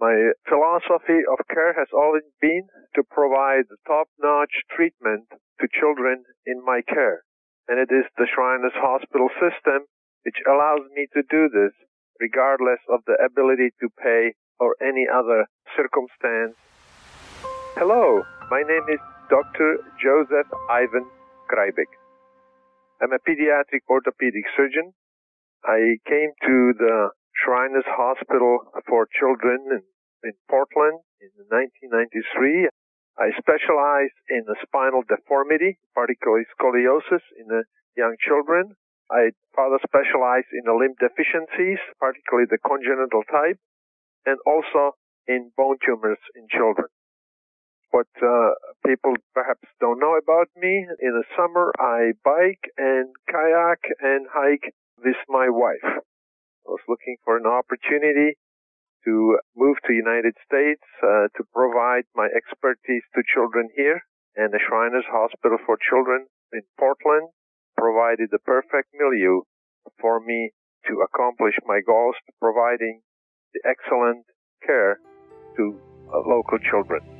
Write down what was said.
My philosophy of care has always been to provide top-notch treatment to children in my care. And it is the Shriners Hospital system which allows me to do this regardless of the ability to pay or any other circumstance. Hello, my name is Dr. Joseph Ivan Krajbich. I'm a pediatric orthopedic surgeon. I came to the Shriners Hospital for Children in, in Portland in 1993. I specialize in the spinal deformity, particularly scoliosis in the young children. I further specialize in the limb deficiencies, particularly the congenital type, and also in bone tumors in children. What uh, people perhaps don't know about me, in the summer I bike and kayak and hike with my wife. Looking for an opportunity to move to United States uh, to provide my expertise to children here, and the Shriners Hospital for Children in Portland provided the perfect milieu for me to accomplish my goals, providing the excellent care to uh, local children.